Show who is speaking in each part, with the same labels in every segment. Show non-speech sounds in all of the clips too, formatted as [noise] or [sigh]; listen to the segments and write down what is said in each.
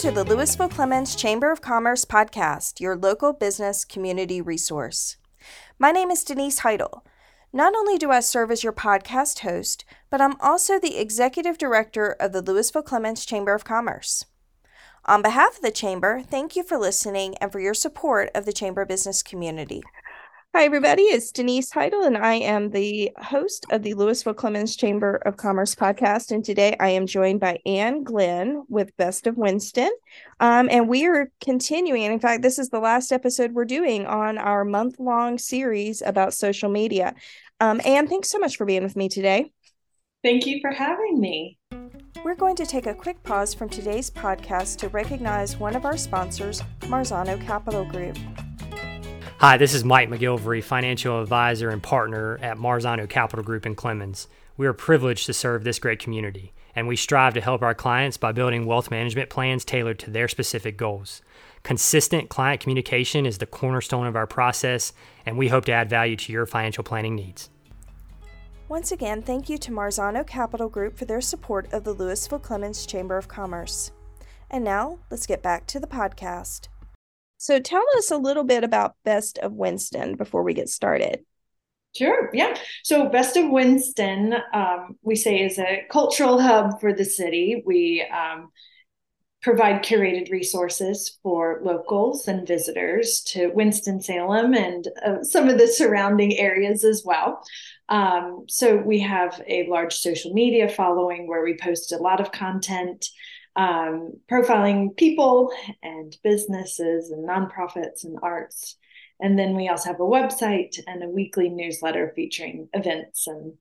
Speaker 1: to the Lewisville Clemmons Chamber of Commerce podcast, your local business community resource. My name is Denise Heidel. Not only do I serve as your podcast host, but I'm also the executive director of the Lewisville Clemmons Chamber of Commerce. On behalf of the Chamber, thank you for listening and for your support of the Chamber business community. Hi, everybody. It's Denise Heidel, and I am the host of the Lewisville Clemmons Chamber of Commerce podcast. And today I am joined by Anne Glenn with Best of Winston. Um, and we are continuing. And in fact, this is the last episode we're doing on our month long series about social media. Um, Anne, thanks so much for being with me today.
Speaker 2: Thank you for having me.
Speaker 1: We're going to take a quick pause from today's podcast to recognize one of our sponsors, Marzano Capital Group.
Speaker 3: Hi, this is Mike McGilvery, financial advisor and partner at Marzano Capital Group in Clemmons. We are privileged to serve this great community, and we strive to help our clients by building wealth management plans tailored to their specific goals. Consistent client communication is the cornerstone of our process, and we hope to add value to your financial planning needs.
Speaker 1: Once again, thank you to Marzano Capital Group for their support of the Lewisville Clemmons Chamber of Commerce. And now, let's get back to the podcast. So tell us a little bit about Best of Winston before we get started.
Speaker 2: Sure. Yeah. So Best of Winston, um, we say, is a cultural hub for the city. We um, provide curated resources for locals and visitors to Winston-Salem and uh, some of the surrounding areas as well. Um, so we have a large social media following where we post a lot of content um, profiling people and businesses and nonprofits and arts. And then we also have a website and a weekly newsletter featuring events and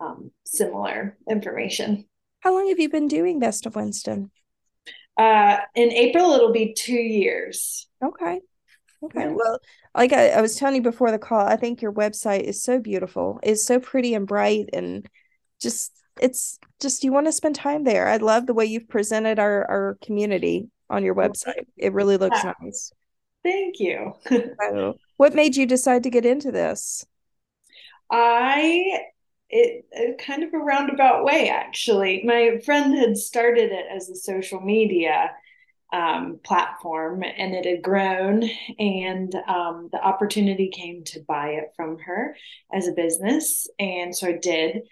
Speaker 2: um, similar information.
Speaker 1: How long have you been doing Best of Winston?
Speaker 2: Uh, in April, it'll be two years.
Speaker 1: Okay. Okay. Well, like I, I was telling you before the call, I think your website is so beautiful. It's so pretty and bright and just it's just you want to spend time there. I love the way you've presented our our community on your website. It really looks yeah. nice.
Speaker 2: Thank you. [laughs]
Speaker 1: so, what made you decide to get into this?
Speaker 2: I it, it, kind of a roundabout way actually. My friend had started it as a social media um, platform and it had grown and um, the opportunity came to buy it from her as a business and so i did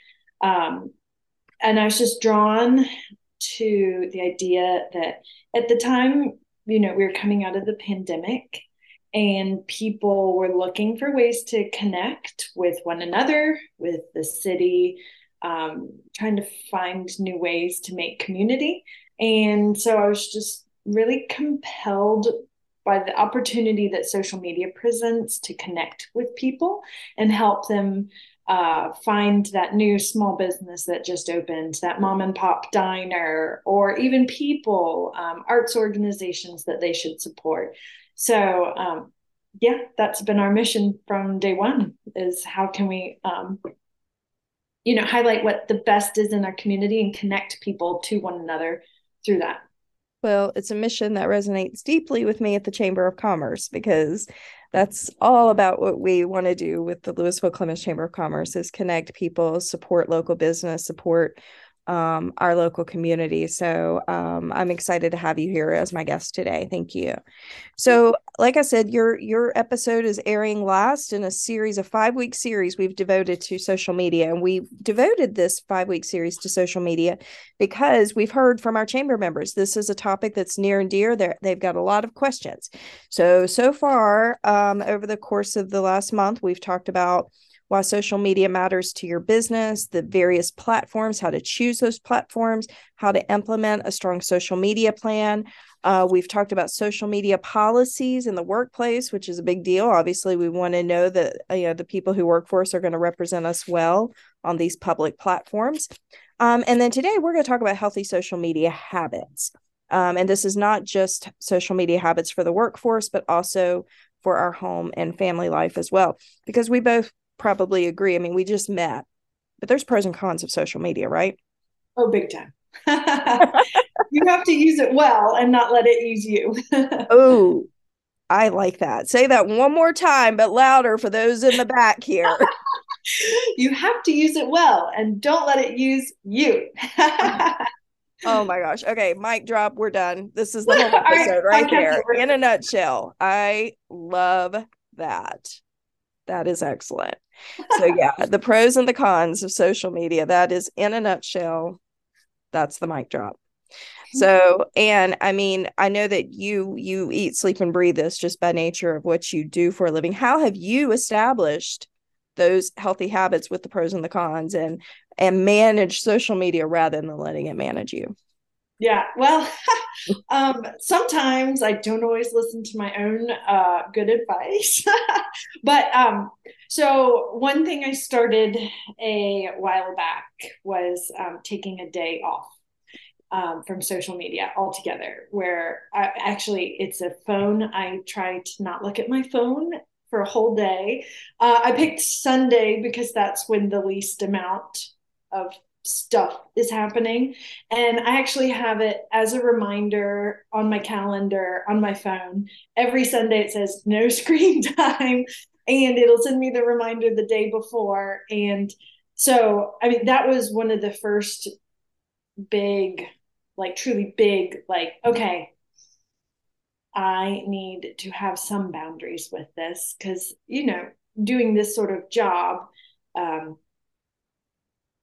Speaker 2: um, and I was just drawn to the idea that at the time, you know, we were coming out of the pandemic and people were looking for ways to connect with one another, with the city, um, trying to find new ways to make community. And so I was just really compelled by the opportunity that social media presents to connect with people and help them uh, find that new small business that just opened, that mom and pop diner, or even people, um, arts organizations that they should support. So, um, yeah, that's been our mission from day one: is how can we, um, you know, highlight what the best is in our community and connect people to one another through that.
Speaker 1: Well, it's a mission that resonates deeply with me at the Chamber of Commerce because that's all about what we want to do with the Lewisville Clemmons Chamber of Commerce is connect people, support local business, support um, our local community. So um, I'm excited to have you here as my guest today. Thank you. So, like I said, your your episode is airing last in a series a five week series we've devoted to social media, and we devoted this five week series to social media because we've heard from our chamber members this is a topic that's near and dear. They're, they've got a lot of questions. So so far, um, over the course of the last month, we've talked about why social media matters to your business, the various platforms, how to choose those platforms, how to implement a strong social media plan. Uh, we've talked about social media policies in the workplace, which is a big deal. Obviously, we want to know that uh, you know the people who work for us are going to represent us well on these public platforms. Um, and then today we're going to talk about healthy social media habits. Um, and this is not just social media habits for the workforce, but also for our home and family life as well, because we both probably agree. I mean, we just met, but there's pros and cons of social media, right?
Speaker 2: Oh, big time. [laughs] you have to use it well and not let it use you. [laughs]
Speaker 1: oh, I like that. Say that one more time, but louder for those in the back here. [laughs]
Speaker 2: you have to use it well and don't let it use you.
Speaker 1: Oh my gosh. Okay, mic drop. We're done. This is the whole episode right here In a nutshell. I love that. That is excellent. So [laughs] yeah, the pros and the cons of social media. That is in a nutshell. That's the mic drop. So, mm-hmm. and I mean, I know that you you eat, sleep, and breathe this just by nature of what you do for a living. How have you established those healthy habits with the pros and the cons and and manage social media rather than letting it manage you?
Speaker 2: Yeah, well, [laughs] um, sometimes I don't always listen to my own uh, good advice. [laughs] but um, so, one thing I started a while back was um, taking a day off um, from social media altogether, where I, actually it's a phone. I try to not look at my phone for a whole day. Uh, I picked Sunday because that's when the least amount of stuff is happening. And I actually have it as a reminder on my calendar on my phone. Every Sunday it says no [laughs] screen time, and it'll send me the reminder the day before. And so, I mean, that was one of the first big like truly big like okay i need to have some boundaries with this because you know doing this sort of job um,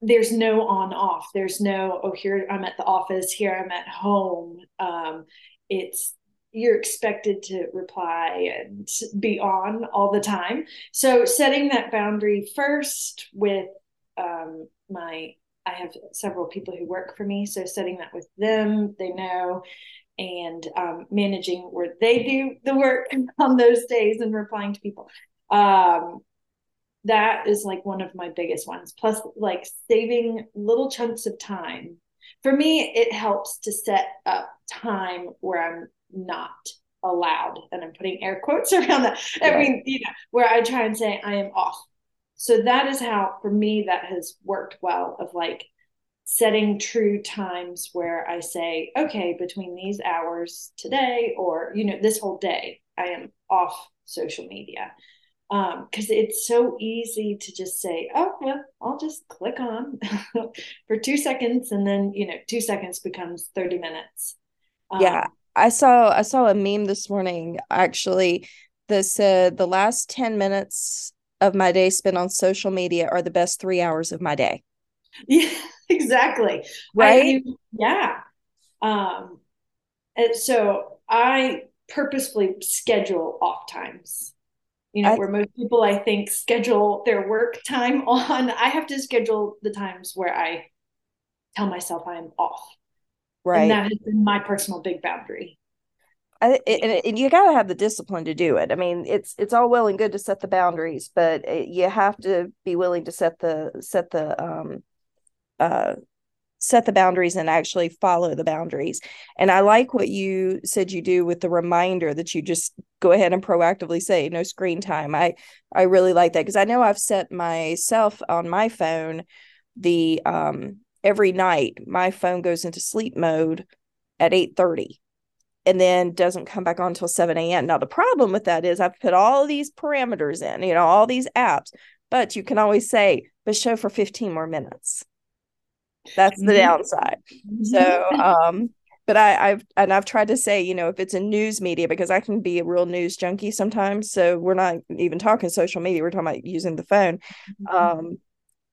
Speaker 2: there's no on off. There's no oh here i'm at the office here i'm at home. Um, it's you're expected to reply and be on all the time. So setting that boundary first with um, my I have several people who work for me, so setting that with them, they know, and um, managing where they do the work [laughs] on those days and replying to people. Um, that is like one of my biggest ones. Plus, like saving little chunks of time. For me, it helps to set up time where I'm not allowed, and I'm putting air quotes [laughs] around that. I mean, you know, where I try and say I am off so that is how for me that has worked well of like setting true times where i say okay between these hours today or you know this whole day i am off social media um because it's so easy to just say oh well i'll just click on [laughs] for two seconds and then you know two seconds becomes 30 minutes
Speaker 1: um, yeah i saw i saw a meme this morning actually that said the last 10 minutes of my day spent on social media are the best three hours of my day. [laughs]
Speaker 2: Yeah, exactly.
Speaker 1: Right.
Speaker 2: I, yeah. Um, and so I purposefully schedule off times. You know, I, where most people I think schedule their work time [laughs] on, I have to schedule the times where I tell myself I'm off.
Speaker 1: Right.
Speaker 2: And that has been my personal big boundary.
Speaker 1: I, and, and you got to have the discipline to do it. I mean, it's it's all well and good to set the boundaries, but it, you have to be willing to set the set the um uh set the boundaries and actually follow the boundaries. And I like what you said you do with the reminder that you just go ahead and proactively say no screen time. I I really like that because I know I've set myself on my phone the um every night my phone goes into sleep mode at 8:30 and then doesn't come back on until 7 a.m. Now, the problem with that is I've put all these parameters in, you know, all these apps, but you can always say, but show for 15 more minutes. That's the mm-hmm. downside. Mm-hmm. So, um, but I, I've and I've tried to say, you know, if it's a news media, because I can be a real news junkie sometimes. So we're not even talking social media; we're talking about using the phone. Mm-hmm. Um,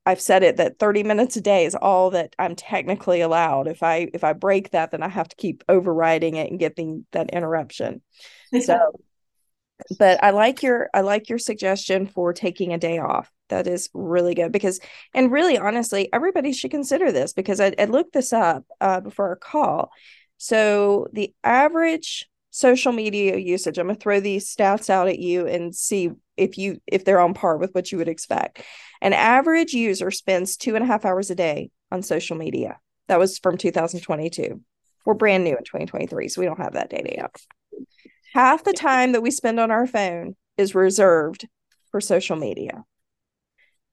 Speaker 1: I've said it that 30 minutes a day is all that I'm technically allowed. If I if I break that, then I have to keep overriding it and getting that interruption. [laughs] So but I like your I like your suggestion for taking a day off. That is really good because and really honestly, everybody should consider this because I, I looked this up uh, before our call. So the average social media usage, I'm gonna throw these stats out at you and see if you if they're on par with what you would expect. An average user spends two and a half hours a day on social media. That was from 2022. We're brand new in 2023, so we don't have that data yet. Half the time that we spend on our phone is reserved for social media.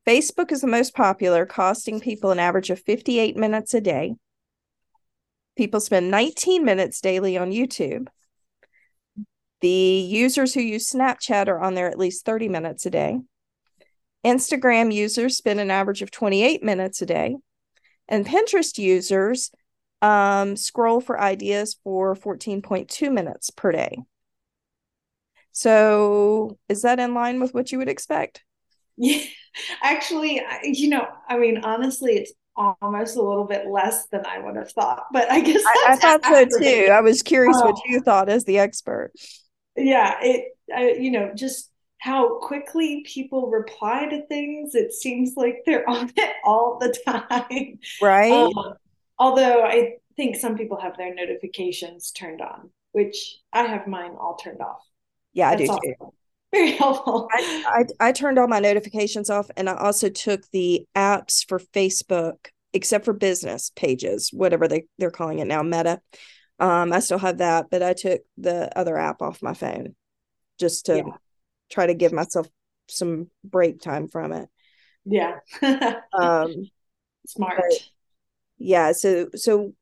Speaker 1: Facebook is the most popular, costing people an average of 58 minutes a day. People spend 19 minutes daily on YouTube. The users who use Snapchat are on there at least 30 minutes a day. Instagram users spend an average of 28 minutes a day. And Pinterest users Um, scroll for ideas for 14.2 minutes per day. So is that in line with what you would expect?
Speaker 2: Yeah, actually, you know, I mean, honestly, it's almost a little bit less than I would have thought, but I guess
Speaker 1: I, I, thought so too. I was curious oh. what you thought as the expert.
Speaker 2: Yeah, it, I, you know, just how quickly people reply to things. It seems like they're [laughs] on it all the time.
Speaker 1: Right. Um,
Speaker 2: although I think some people have their notifications turned on, which I have mine all turned off.
Speaker 1: Yeah, I That's do too.
Speaker 2: Very helpful.
Speaker 1: I, I, I turned all my notifications off and I also took the apps for Facebook, except for business pages, whatever they, they're calling it now, Meta. Um, I still have that, but I took the other app off my phone just to yeah. try to give myself some break time from it.
Speaker 2: Yeah. [laughs]
Speaker 1: um
Speaker 2: smart.
Speaker 1: Yeah, so so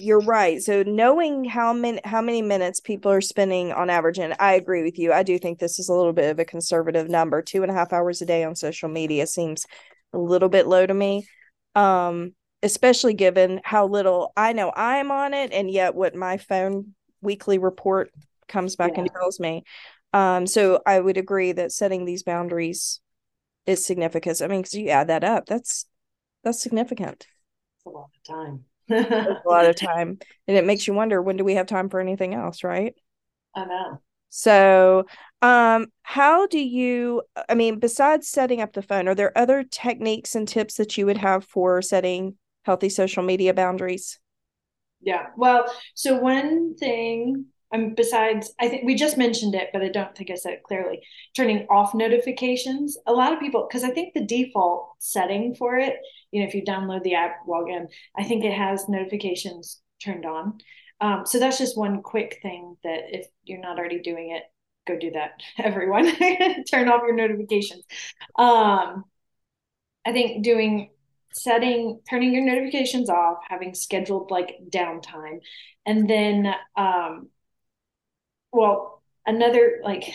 Speaker 1: you're right. So knowing how many how many minutes people are spending on average, and I agree with you. I do think this is a little bit of a conservative number. Two and a half hours a day on social media seems a little bit low to me. Um, especially given how little I know I'm on it, and yet what my phone weekly report comes back yeah. and tells me. Um, so I would agree that setting these boundaries is significant. I mean, because you add that up, that's that's significant.
Speaker 2: It's a lot of time
Speaker 1: a [laughs] lot of time. And it makes you wonder when do we have time for anything else right?
Speaker 2: I know.
Speaker 1: So um how do you i mean besides setting up the phone are there other techniques and tips that you would have for setting healthy social media boundaries?
Speaker 2: Yeah. Well so one thing um, besides, I think we just mentioned it, but I don't think I said it clearly. Turning off notifications. A lot of people, because I think the default setting for it, you know, if you download the app, log in, I think it has notifications turned on. Um, so that's just one quick thing that if you're not already doing it, go do that, [laughs] everyone. [laughs] Turn off your notifications. Um, I think doing setting turning your notifications off having scheduled like downtime and then um well, another like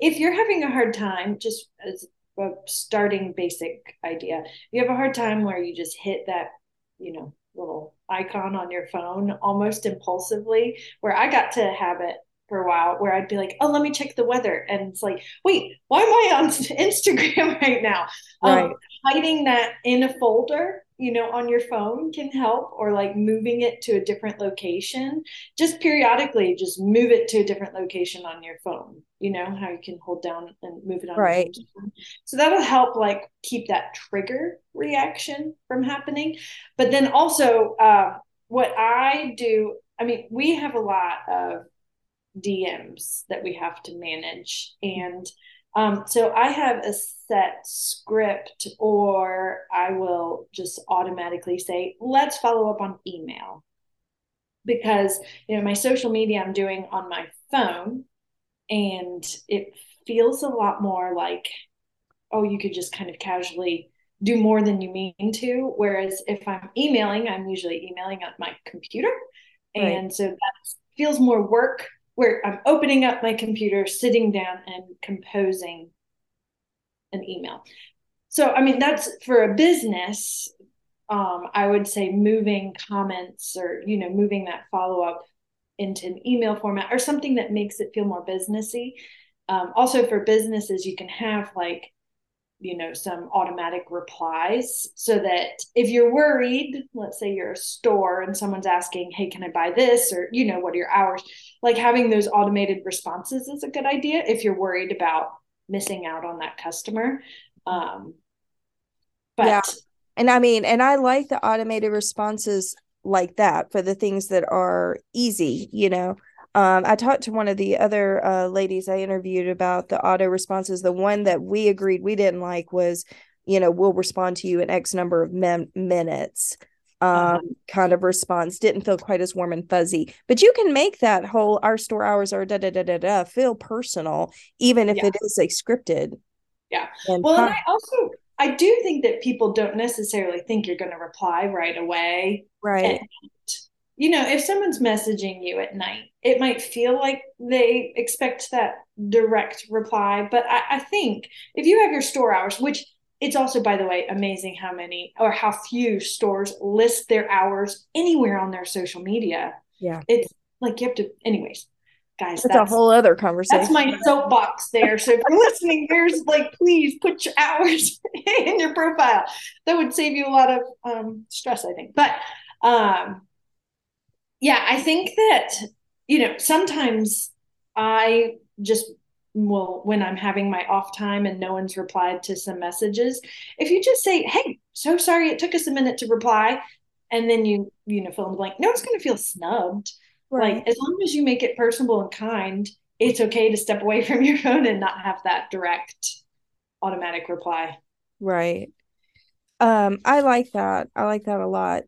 Speaker 2: if you're having a hard time, just as a starting basic idea, you have a hard time where you just hit that, you know, little icon on your phone almost impulsively, where I got to have it for a while where I'd be like, oh, let me check the weather. And it's like, wait, why am I on [laughs] Instagram right now? Um, right. Um, hiding that in a folder you know on your phone can help or like moving it to a different location. Just periodically just move it to a different location on your phone you know how you can hold down and move it on
Speaker 1: right.
Speaker 2: so that'll help like keep that trigger reaction from happening. But then also uh, what i do i mean we have a lot of dms that we have to manage and um, so I have a set script, or I will just automatically say, let's follow up on email. Because, you know, my social media I'm doing on my phone, and it feels a lot more like, oh, you could just kind of casually do more than you mean to. Whereas if I'm emailing, I'm usually emailing on my computer. Right. And so that feels more work where I'm opening up my computer, sitting down and composing an email. So, I mean, that's for a business. Um, I would say moving comments or, you know, moving that follow up into an email format or something that makes it feel more businessy. Um, also, for businesses, you can have like you know some automatic replies so that if you're worried let's say you're a store and someone's asking hey can i buy this? or you know what are your hours? Like having those automated responses is a good idea if you're worried about missing out on that customer um but yeah.
Speaker 1: and i mean and i like the automated responses like that for the things that are easy you know um, I talked to one of the other uh, ladies I interviewed about the auto responses. The one that we agreed we didn't like was, you know, we'll respond to you in X number of mem- minutes. Um, uh-huh. kind of response didn't feel quite as warm and fuzzy. But you can make that whole our store hours are da da da da da feel personal, even if yeah. it is a scripted.
Speaker 2: Yeah. And well, and I also I do think that people don't necessarily think you're going to reply right away.
Speaker 1: Right. And
Speaker 2: you know, if someone's messaging you at night, it might feel like they expect that direct reply. But I, I, think if you have your store hours, which it's also, by the way, amazing how many or how few stores list their hours anywhere on their social media.
Speaker 1: Yeah.
Speaker 2: It's like you have to, anyways, guys.
Speaker 1: That's, that's a whole other conversation.
Speaker 2: That's my soapbox there. So if you're listening, there's like, please put your hours [laughs] in your profile. That would save you a lot of um, stress, I think. But um, yeah, I think that, you know, sometimes I just well when i'm having my off time and no one's replied to some messages if you just say hey so sorry it took us a minute to reply and then you you know fill in the blank no one's going to feel snubbed. Right. like as long as you make it personable and kind it's okay to step away [laughs] from your phone and not have that direct automatic reply.
Speaker 1: Right. Um i like that. I like that a lot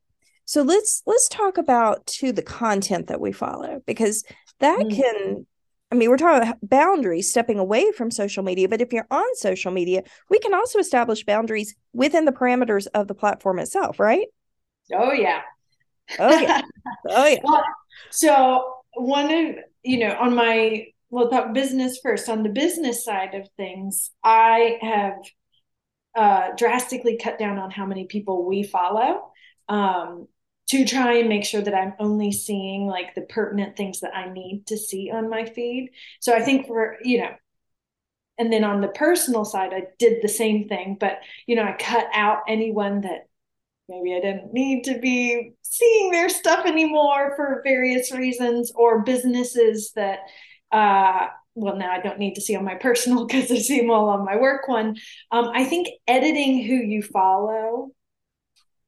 Speaker 1: so let's let's talk about to the content that we follow because that mm. can I mean, we're talking about boundaries, stepping away from social media. But if you're on social media, we can also establish boundaries within the parameters of the platform itself, right?
Speaker 2: Oh yeah.
Speaker 1: Oh yeah. [laughs] oh yeah.
Speaker 2: Well, so one of you know on my well talk business first on the business side of things, I have uh, drastically cut down on how many people we follow. Um, to try and make sure that I'm only seeing like the pertinent things that I need to see on my feed. So I think for, you know, and then on the personal side, I did the same thing, but, you know, I cut out anyone that maybe I didn't need to be seeing their stuff anymore for various reasons or businesses that, uh, well, now I don't need to see on my personal [laughs] because I see them all on my work one. Um, I think editing who you follow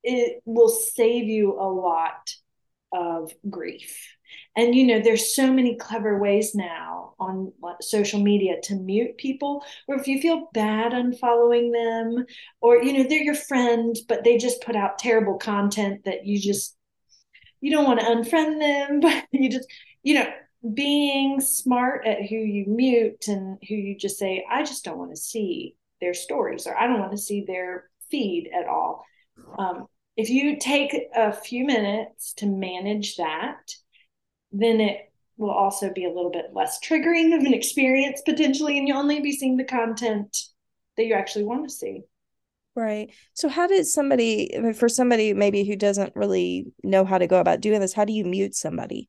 Speaker 2: it will save you a lot of grief. And you know, there's so many clever ways now on social media to mute people, or if you feel bad unfollowing them, or you know, they're your friend, but they just put out terrible content that you just you don't want to unfriend them, [laughs] but you just, you know, being smart at who you mute and who you just say, I just don't want to see their stories or I don't want to see their feed at all um, if you take a few minutes to manage that, then it will also be a little bit less triggering of an experience potentially, and you'll only be seeing the content that you actually want to see.
Speaker 1: Right. So, how does somebody, for somebody maybe who doesn't really know how to go about doing this, how do you mute somebody?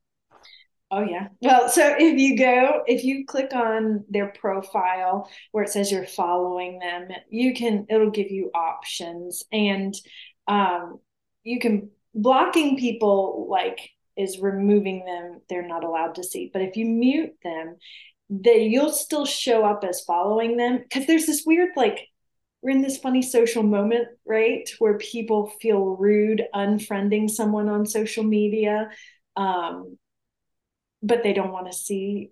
Speaker 2: Oh, yeah. Well, so if you go, if you click on their profile where it says you're following them, you can, it'll give you options. And um, you can blocking people like is removing them they're not allowed to see but if you mute them they you'll still show up as following them because there's this weird like we're in this funny social moment right where people feel rude unfriending someone on social media um, but they don't want to see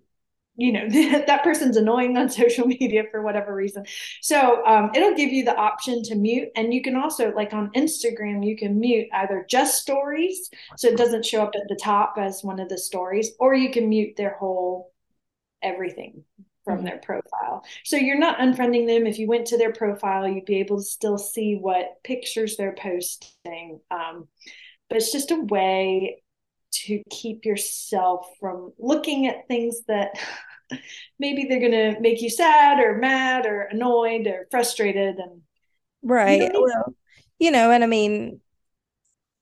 Speaker 2: you know [laughs] that person's annoying on [laughs] social media for whatever reason. So um, it'll give you the option to mute and you can also like on instagram you can mute either just stories so it doesn't show up at the top as one of the stories or you can mute their whole everything from mm-hmm. their profile. So you're not unfriending them. If you went to their profile you'd be able to still see what pictures they're posting um, but it's just a way to keep yourself from looking at things that [laughs] maybe they're going to make you sad or mad or annoyed or frustrated and
Speaker 1: right you well you know and i mean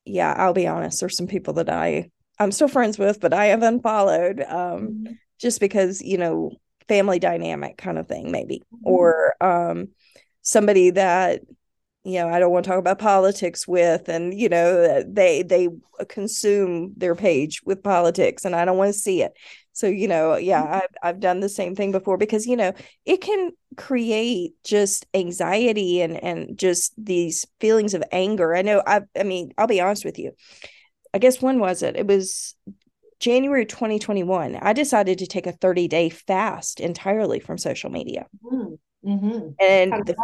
Speaker 1: yeah i'll be honest there's some people that i i'm still friends with but i have unfollowed um mm-hmm. just because you know family dynamic kind of thing maybe mm-hmm. or um somebody that you know i don't want to talk about politics with and you know they they consume their page with politics and i don't want to see it so you know yeah mm-hmm. I've, I've done the same thing before because you know it can create just anxiety and and just these feelings of anger i know i i mean i'll be honest with you i guess when was it it was January 2021, I decided to take a 30 day fast entirely from social media. Mm-hmm. mm-hmm. And the,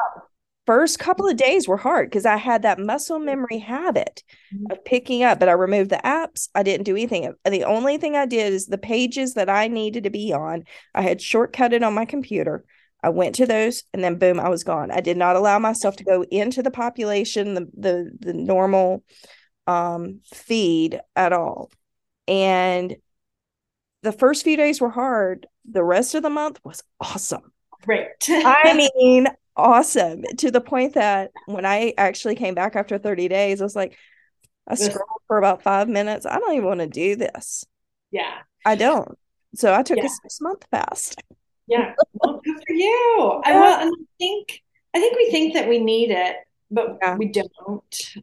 Speaker 1: first couple of days were hard because I had that muscle memory habit mm-hmm. of picking up, but I removed the apps. I didn't do anything. The only thing I did is the pages that I needed to be on, I had shortcutted on my computer. I went to those and then boom, I was gone. I did not allow myself to go into the population, the the the normal um feed at all. And the first few days were hard. The rest of the month was awesome.
Speaker 2: Great.
Speaker 1: I [laughs] mean, awesome to the point that when I actually came back after 30 days, I was like, I scrolled for about five minutes. I don't even want to do this.
Speaker 2: Yeah.
Speaker 1: I don't. So I took yeah. a six month fast.
Speaker 2: Yeah. Well, good for you. I, well, I think I think we think that we need it, but yeah. we don't.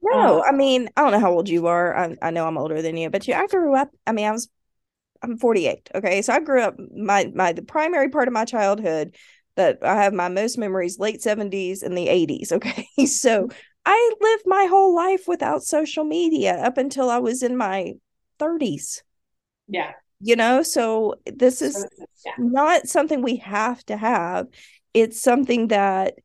Speaker 1: No, um, I mean, I don't know how old you are. I, I know I'm older than you, but you I grew up. I mean, I was I'm 48. Okay. So I grew up my my the primary part of my childhood that I have my most memories late 70s and the 80s. [laughs] Okay. So mm-hmm. I lived my whole life without social media up until I was in my 30s.
Speaker 2: Yeah.
Speaker 1: You know, so this is yeah. not something we have to have. It's something that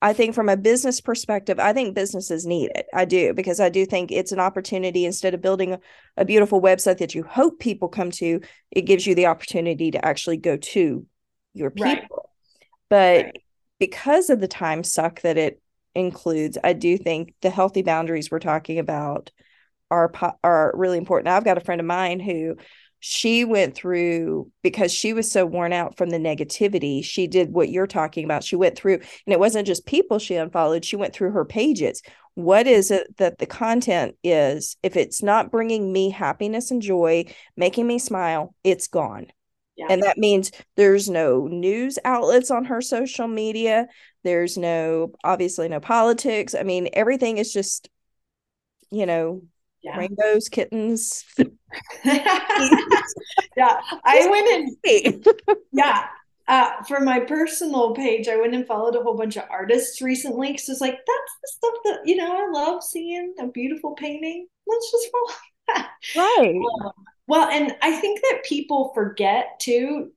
Speaker 1: I think from a business perspective, I think businesses need it. I do because I do think it's an opportunity instead of building a, a, beautiful website that you hope people come to, it gives you the opportunity to actually go to your people. Right. But right. because of the time suck that it includes, I do think the healthy boundaries we're talking about are are really important. I've got a friend of mine who she went through because she was so worn out from the negativity she did what you're talking about she went through and it wasn't just people she unfollowed she went through her pages what is it that the content is if it's not bringing me happiness and joy making me smile it's gone yeah. and that means there's no news outlets on her social media there's no obviously no politics i mean everything is just you know yeah. rainbows, kittens. [laughs]
Speaker 2: yeah, I went and [laughs] yeah. Uh, for my personal page, I went and followed a whole bunch of artists recently because it's like that's the stuff that you know I love seeing a beautiful painting. Let's just follow that.
Speaker 1: Right.
Speaker 2: Um, well, and I think that people forget too.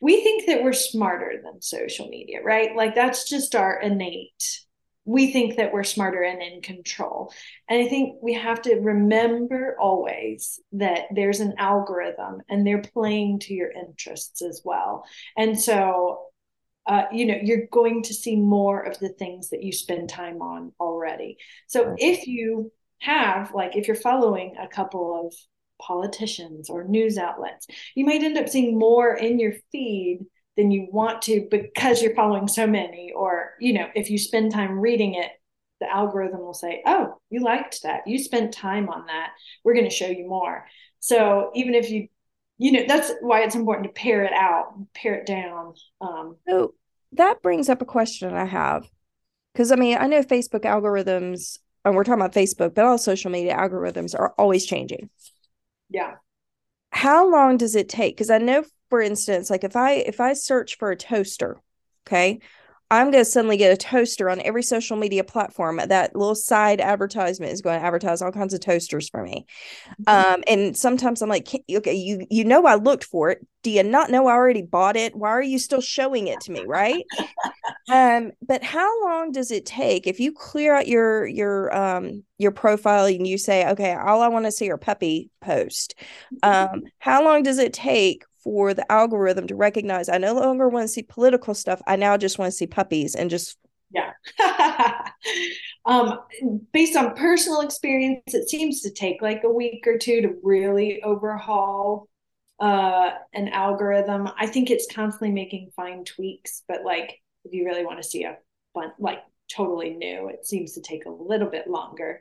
Speaker 2: We think that we're smarter than social media, right? Like that's just our innate we think that we're smarter and in control. And I think we have to remember always that there's an algorithm and they're playing to your interests as well. And so, uh, you know, you're going to see more of the things that you spend time on already. So if you have, like, if you're following a couple of politicians or news outlets, you might end up seeing more in your feed than you want to because you're following so many or you know if you spend time reading it the algorithm will say oh you liked that. You spent time on that. We're going to show you more. So even if you you know that's why it's important to pare it out pare it down um,
Speaker 1: so that brings up a question i have. Because i mean i know facebook algorithms and we're talking about facebook but all social media algorithms are always changing
Speaker 2: yeah.
Speaker 1: How long does it take? Because i know for instance, like if I if I search for a toaster, okay, I'm going to suddenly get a toaster on every social media platform. That little side advertisement is going to advertise all kinds of toasters for me. Mm-hmm. Um, and sometimes I'm like, okay, you you know I looked for it. Do you not know I already bought it? Why are you still showing it to me, right? [laughs] um, but how long does it take if you clear out your your um your profile and you say, okay, all I want to see are puppy post. Mm-hmm. Um, how long does it take for the algorithm to recognize I no longer want to see political stuff. I now just want to see puppies and just
Speaker 2: yeah. [laughs] um, based on personal experience, it seems to take like a week or two to really overhaul uh, an algorithm. I think it's constantly making fine tweaks, but like if you really want to see a fun, like totally new, it seems to take a little bit longer.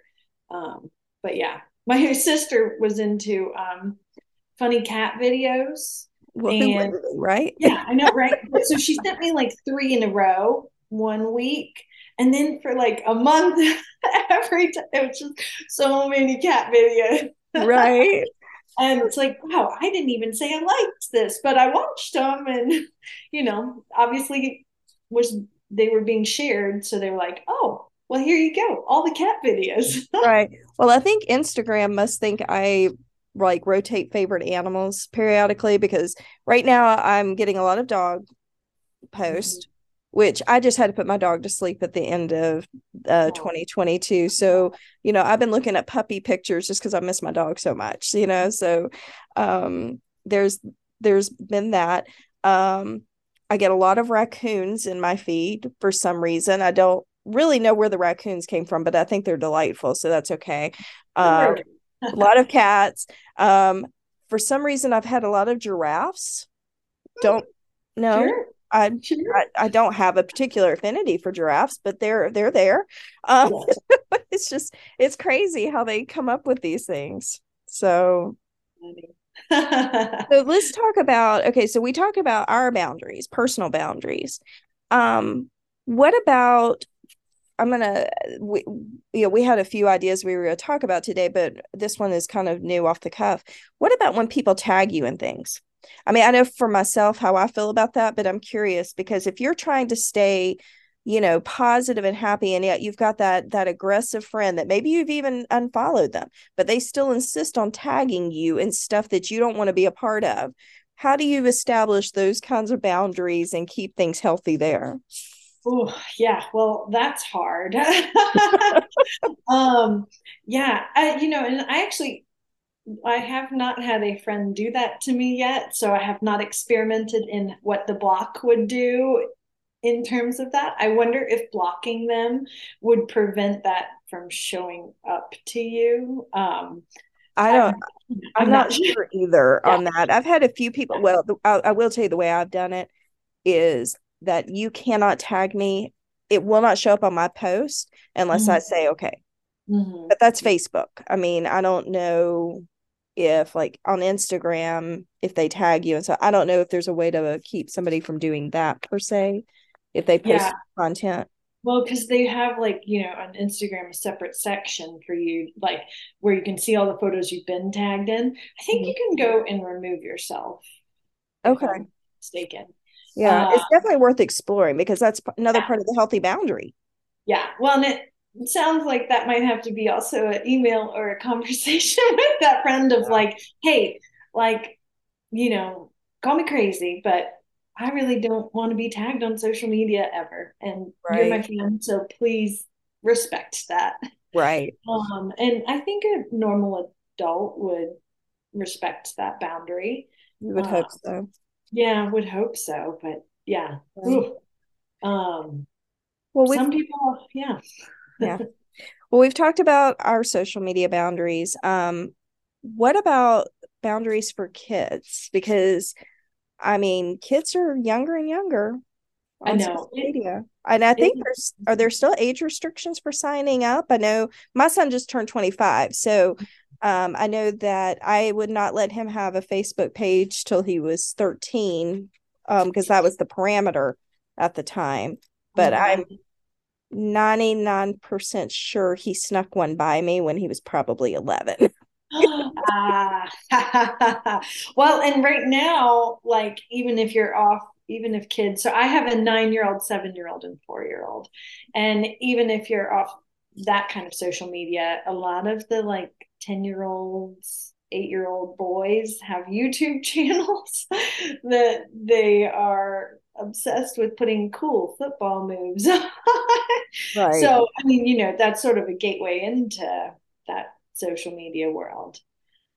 Speaker 2: Um, but yeah, my [laughs] sister was into um, funny cat videos.
Speaker 1: and, right?
Speaker 2: Yeah, I know, right? so she sent me like three in a row one week. And then for like a month, [laughs] every time it was just so many cat videos.
Speaker 1: Right. [laughs]
Speaker 2: and it's like, wow, I didn't even say I liked this, but I watched them and you know, obviously was they were being shared. So they were like, oh, well, here you go, all the cat videos. [laughs]
Speaker 1: right. Well, I think Instagram must think I like rotate favorite animals periodically because right now I'm getting a lot of dog posts, mm-hmm. which I just had to put my dog to sleep at the end of uh, 2022. So, you know, I've been looking at puppy pictures just because I miss my dog so much, you know. So um there's there's been that. Um I get a lot of raccoons in my feed for some reason. I don't really know where the raccoons came from, but I think they're delightful, so that's okay. Um, a lot of cats. Um, for some reason, I've had a lot of giraffes. Don't know. Sure. I, sure. I, I don't have a particular affinity for giraffes, but they're they're there. Um, [laughs] it's just it's crazy how they come up with these things. So, [laughs] so let's talk about okay. So we talk about our boundaries, personal boundaries. Um, what about I'm gonna we you know we had a few ideas we were gonna talk about today, but this one is kind of new off the cuff. What about when people tag you in things? I mean, I know for myself how I feel about that, but I'm curious because if you're trying to stay, you know, positive and happy, and yet you've got that that aggressive friend that maybe you've even unfollowed them, but they still insist on tagging you in stuff that you don't want to be a part of. How do you establish those kinds of boundaries and keep things healthy there?
Speaker 2: Oh, yeah. Well, that's hard. [laughs] um, yeah, I, you know, and I actually, I have not had a friend do that to me yet. So I have not experimented in what the block would do in terms of that. I wonder if blocking them would prevent that from showing up to you. Um,
Speaker 1: I don't. I'm, I'm not, not sure either yeah. on that. I've had a few people. Well, I, I will tell you the way I've done it is that you cannot tag me. It will not show up on my post unless mm-hmm. I say okay. Mm-hmm. But that's Facebook. I mean, I don't know if like on Instagram if they tag you and so I don't know if there's a way to keep somebody from doing that per se if they post yeah. content.
Speaker 2: Well, because they have like, you know, on Instagram a separate section for you, like where you can see all the photos you've been tagged in. I think mm-hmm. you can go and remove yourself.
Speaker 1: Okay.
Speaker 2: mistaken.
Speaker 1: Yeah, uh, it's definitely worth exploring because that's another yeah. part of the healthy boundary.
Speaker 2: Yeah. Well, and it sounds like that might have to be also an email or a [laughs] conversation with that friend of like, hey, like, you know, call me crazy, but I really don't want to be tagged on social media ever. And right. you're my friend, so please respect that.
Speaker 1: Right.
Speaker 2: Um, and I think a normal adult would respect that boundary.
Speaker 1: You would uh, hope so.
Speaker 2: Yeah, would hope so, but yeah. Right. Um well some people yeah.
Speaker 1: yeah. [laughs] Well, we've talked about our social media boundaries. Um what about boundaries for kids? Because I mean, kids are younger and younger
Speaker 2: I know.
Speaker 1: media. And I think there's are there still age restrictions for signing up? I know my son just turned 25. So um, I know that I would not let him have a Facebook page till he was 13 because um, that was the parameter at the time. But I'm 99% sure he snuck one by me when he was probably 11.
Speaker 2: uh, [laughs] [laughs] well, and right now, like, even if you're off, even if kids, so I have a nine year old, seven year old, and four year old. And even if you're off that kind of social media, a lot of the like 10 year olds, eight year old boys have YouTube [laughs] channels that they are obsessed with putting cool football moves on. right. So, I mean, you know, that's sort of a gateway into that social media world.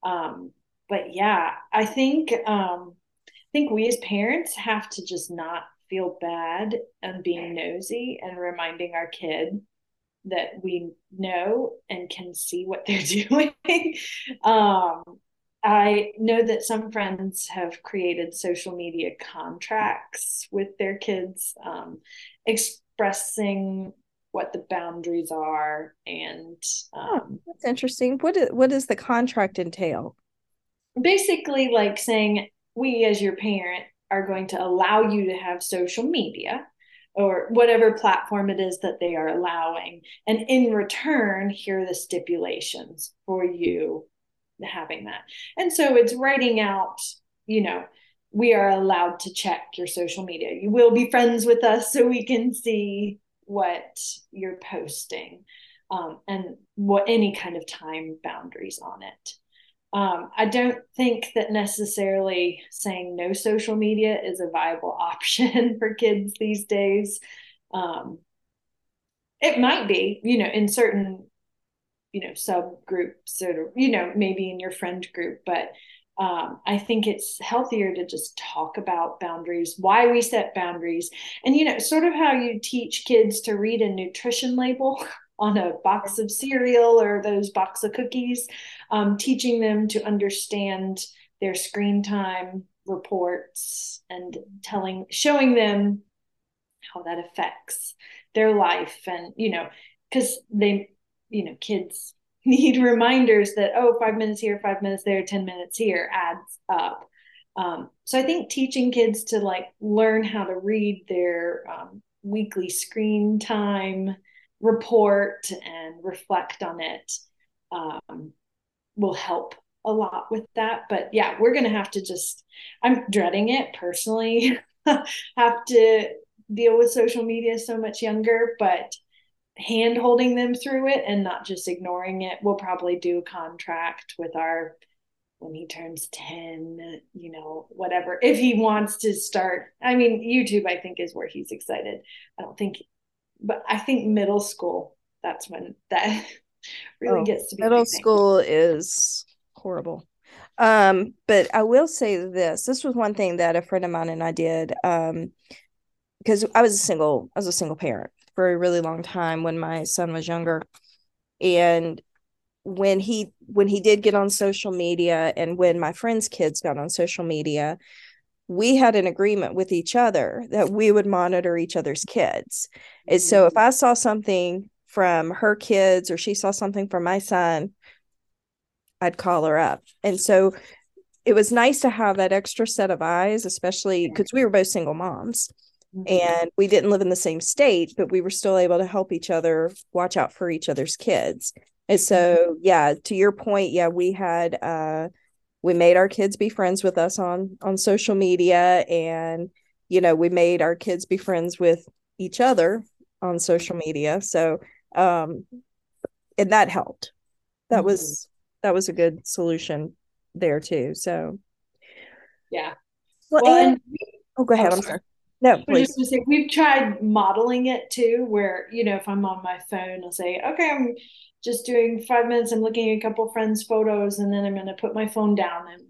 Speaker 2: Um, but yeah, I think um, I think we as parents have to just not feel bad and being nosy and reminding our kid that we know and can see what they're [laughs] doing. um, I know that some friends have created social media contracts with their kids, um, expressing what the boundaries are and um,
Speaker 1: oh, that's interesting what is, what does the contract entail
Speaker 2: basically like saying we as your parent are going to allow you to have social media or whatever platform it is that they are allowing. And in return, here are the stipulations for you having that. And so it's writing out, you know, we are allowed to check your social media. You will be friends with us so we can see what you're posting um, and what any kind of time boundaries on it. Um, I don't think that necessarily saying no social media is a viable [laughs] option for kids these days. Um, it might be, you know, in certain, you know, subgroups or, you know, maybe in your friend group, but um, I think it's healthier to just talk about boundaries, why we set boundaries, and, you know, sort of how you teach kids to read a nutrition label. [laughs] on a box of cereal or those box of cookies, um, teaching them to understand their screen time reports and telling showing them how that affects their life and you know because they you know kids [laughs] need reminders that oh five minutes here five minutes there ten minutes here adds up. Um, so i think teaching kids to like learn how to read their um, weekly screen time report and reflect on it um, will help a lot with that but yeah we're gonna have to just i'm dreading it personally [laughs] have to deal with social media so much younger but hand holding them through it and not just ignoring it. We'll probably do a contract with our when he turns 10, you know, whatever. If he wants to start, I mean, YouTube, I think, is where he's excited. I don't think, but I think middle school, that's when that [laughs] really oh, gets to be
Speaker 1: middle school is horrible. Um, but I will say this this was one thing that a friend of mine and I did. Um, because I was a single, I was a single parent for a really long time when my son was younger and when he when he did get on social media and when my friends kids got on social media we had an agreement with each other that we would monitor each other's kids mm-hmm. and so if i saw something from her kids or she saw something from my son i'd call her up and so it was nice to have that extra set of eyes especially because we were both single moms Mm-hmm. and we didn't live in the same state but we were still able to help each other watch out for each other's kids and so mm-hmm. yeah to your point yeah we had uh we made our kids be friends with us on on social media and you know we made our kids be friends with each other on social media. So um and that helped. That mm-hmm. was that was a good solution there too. So
Speaker 2: yeah.
Speaker 1: Well, well and, and, oh go ahead oh, i'm sorry. no, please.
Speaker 2: Say, we've tried modeling it too, where you know, if I'm on my phone, I'll say, "Okay, I'm just doing five minutes. I'm looking at a couple friends' photos, and then I'm going to put my phone down and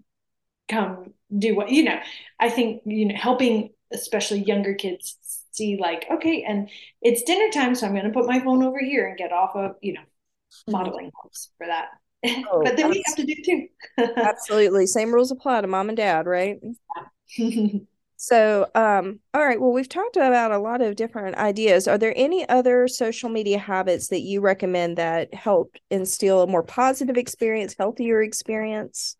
Speaker 2: come do what you know." I think you know, helping especially younger kids see like, okay, and it's dinner time, so I'm going to put my phone over here and get off of you know, mm-hmm. modeling helps for that. [laughs] Oh, but then we have to do too. [laughs]
Speaker 1: absolutely, same rules apply to mom and dad, right? Yeah. [laughs] So, um, all right. Well, we've talked about a lot of different ideas. Are there any other social media habits that you recommend that help instill a more positive experience, healthier experience?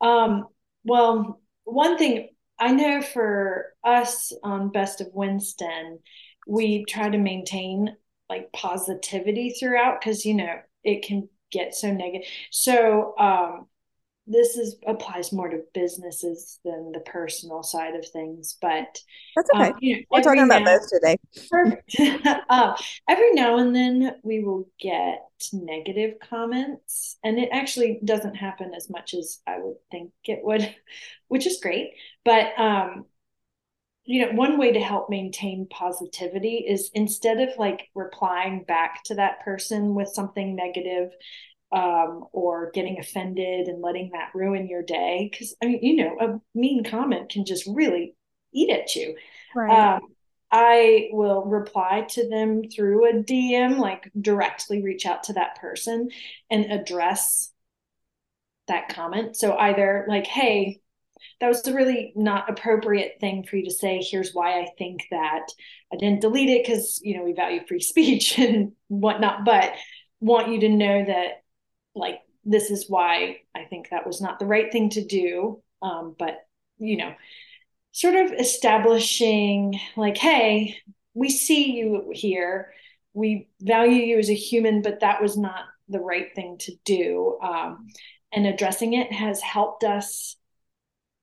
Speaker 2: Um, well, one thing I know for us on Best of Winston, we try to maintain like positivity throughout because, you know, it can get so negative. So, um, this is applies more to businesses than the personal side of things but
Speaker 1: that's okay. um, you know, we're talking about both today.
Speaker 2: Perfect. [laughs] Uh, every now and then we will get negative comments and it actually doesn't happen as much as i would think it would [laughs] which is great but um you know one way to help maintain positivity is instead of like replying back to that person with something negative um, or getting offended and letting that ruin your day. Because I mean, you know, a mean comment can just really eat at you. Right. Um, I will reply to them through a DM, like directly reach out to that person and address that comment. So either like, hey, that was a really not appropriate thing for you to say. Here's why I think that I didn't delete it because you know we value free [laughs] speech and whatnot, but want you to know that like this is why I think that was not the right thing to do. Um, but you know, sort of establishing like, hey, we see you here, we value you as a human, but that was not the right thing to do. Um, and addressing it has helped us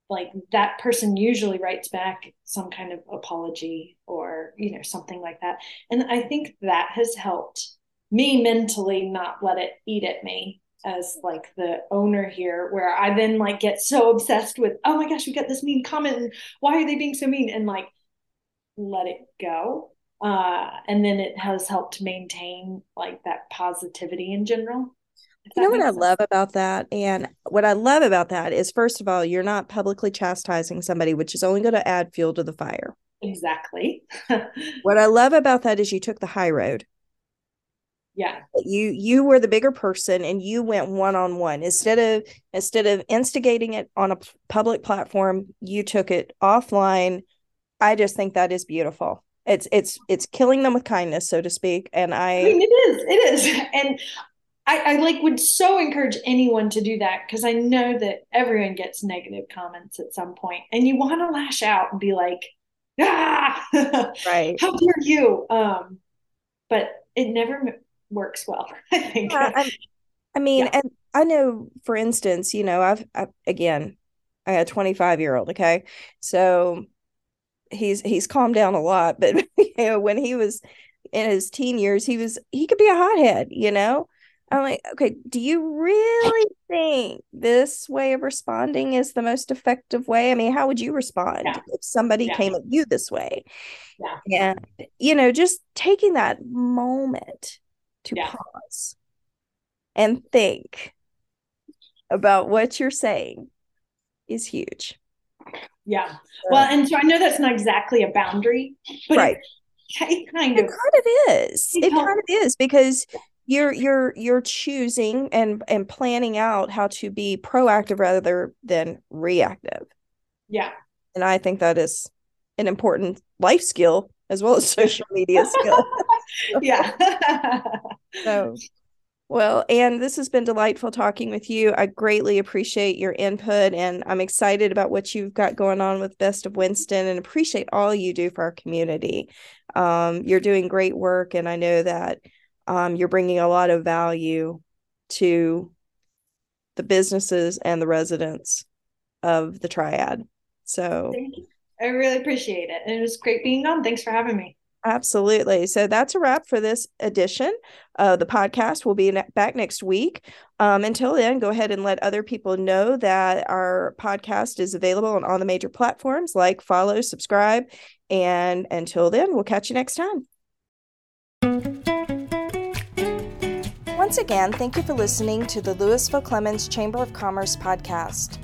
Speaker 2: like that person usually writes back some kind of apology or you know something like that and i think that has helped me mentally not let it eat at me as like the owner here where i then like get so obsessed with oh my gosh we got this mean comment and why are they being so mean and like let it go uh and then it has helped maintain like that positivity in general
Speaker 1: you know what sense. I love about that? And what I love about that is, first of all, you're not publicly chastising somebody, which is only going to add fuel to the fire.
Speaker 2: Exactly. [laughs]
Speaker 1: what I love about that is you took the high road
Speaker 2: Yeah.
Speaker 1: You you were the bigger person and you went one on one instead of instead of instigating it on a public platform, you took it offline. I just think that is beautiful. It's it's it's killing them with kindness, so to speak. And I,
Speaker 2: I mean, it is, it is, [laughs] and I, I like would so encourage anyone to do that because I know that everyone gets negative comments at some point, and you want to lash out and be like, ah, [laughs]
Speaker 1: right,
Speaker 2: how dare you? Um, but it never works well. [laughs] I think.
Speaker 1: Yeah, I, I mean, yeah. and I know, for instance, you know, I've I, again, I had a 25 year old. Okay, so he's he's calmed down a lot, but [laughs] you know, when he was in his teen years, he was he could be a hothead. You know, I'm like, okay, do you really think this way of responding is the most effective way? I mean, how would you respond yeah. if somebody yeah. came at you this way?
Speaker 2: Yeah.
Speaker 1: And, you know, just taking that moment to yeah. pause and think about what you're saying is huge.
Speaker 2: Yeah. Well, and so I know that's not exactly a boundary, but
Speaker 1: right.
Speaker 2: It, [laughs] it kind
Speaker 1: of
Speaker 2: it
Speaker 1: kind of is. It kind of is because you're you're you're choosing and and planning out how to be proactive rather than reactive.
Speaker 2: Yeah.
Speaker 1: And I think that is an important life skill as well as [laughs] social media skill.
Speaker 2: yeah. [laughs]
Speaker 1: so well, and this has been delightful talking with you. I greatly appreciate your input and I'm excited about what you've got going on with Best of Winston and appreciate all you do for our community. Um, you're doing great work, and I know that um, you're bringing a lot of value to the businesses and the residents of the triad. So,
Speaker 2: I really appreciate it. And it was great being on. Thanks for having me.
Speaker 1: Absolutely. So that's a wrap for this edition of the podcast. We'll be back next week. Um, until then, go ahead and let other people know that our podcast is available on all the major platforms like follow, subscribe. And until then, we'll catch you next time. Once again, thank you for listening to the Lewisville Clemmons Chamber of Commerce podcast.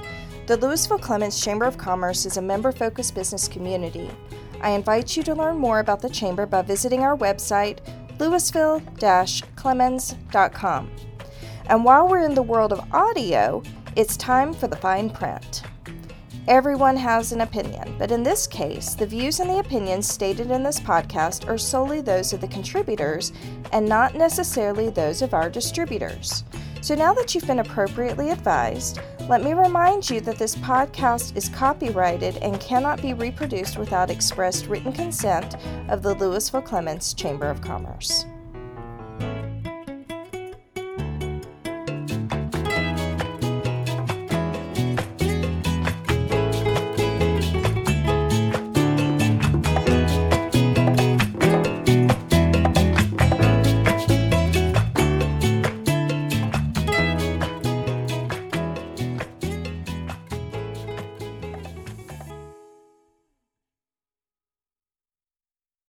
Speaker 1: The Lewisville Clemmons Chamber of Commerce is a member focused business community. I invite you to learn more about the Chamber by visiting our website, lewisville clemmons.com. And while we're in the world of audio, it's time for the fine print. Everyone has an opinion, but in this case, the views and the opinions stated in this podcast are solely those of the contributors and not necessarily those of our distributors. So now that you've been appropriately advised, let me remind you that this podcast is copyrighted and cannot be reproduced without expressed written consent of the Lewisville Clemmons Chamber of Commerce.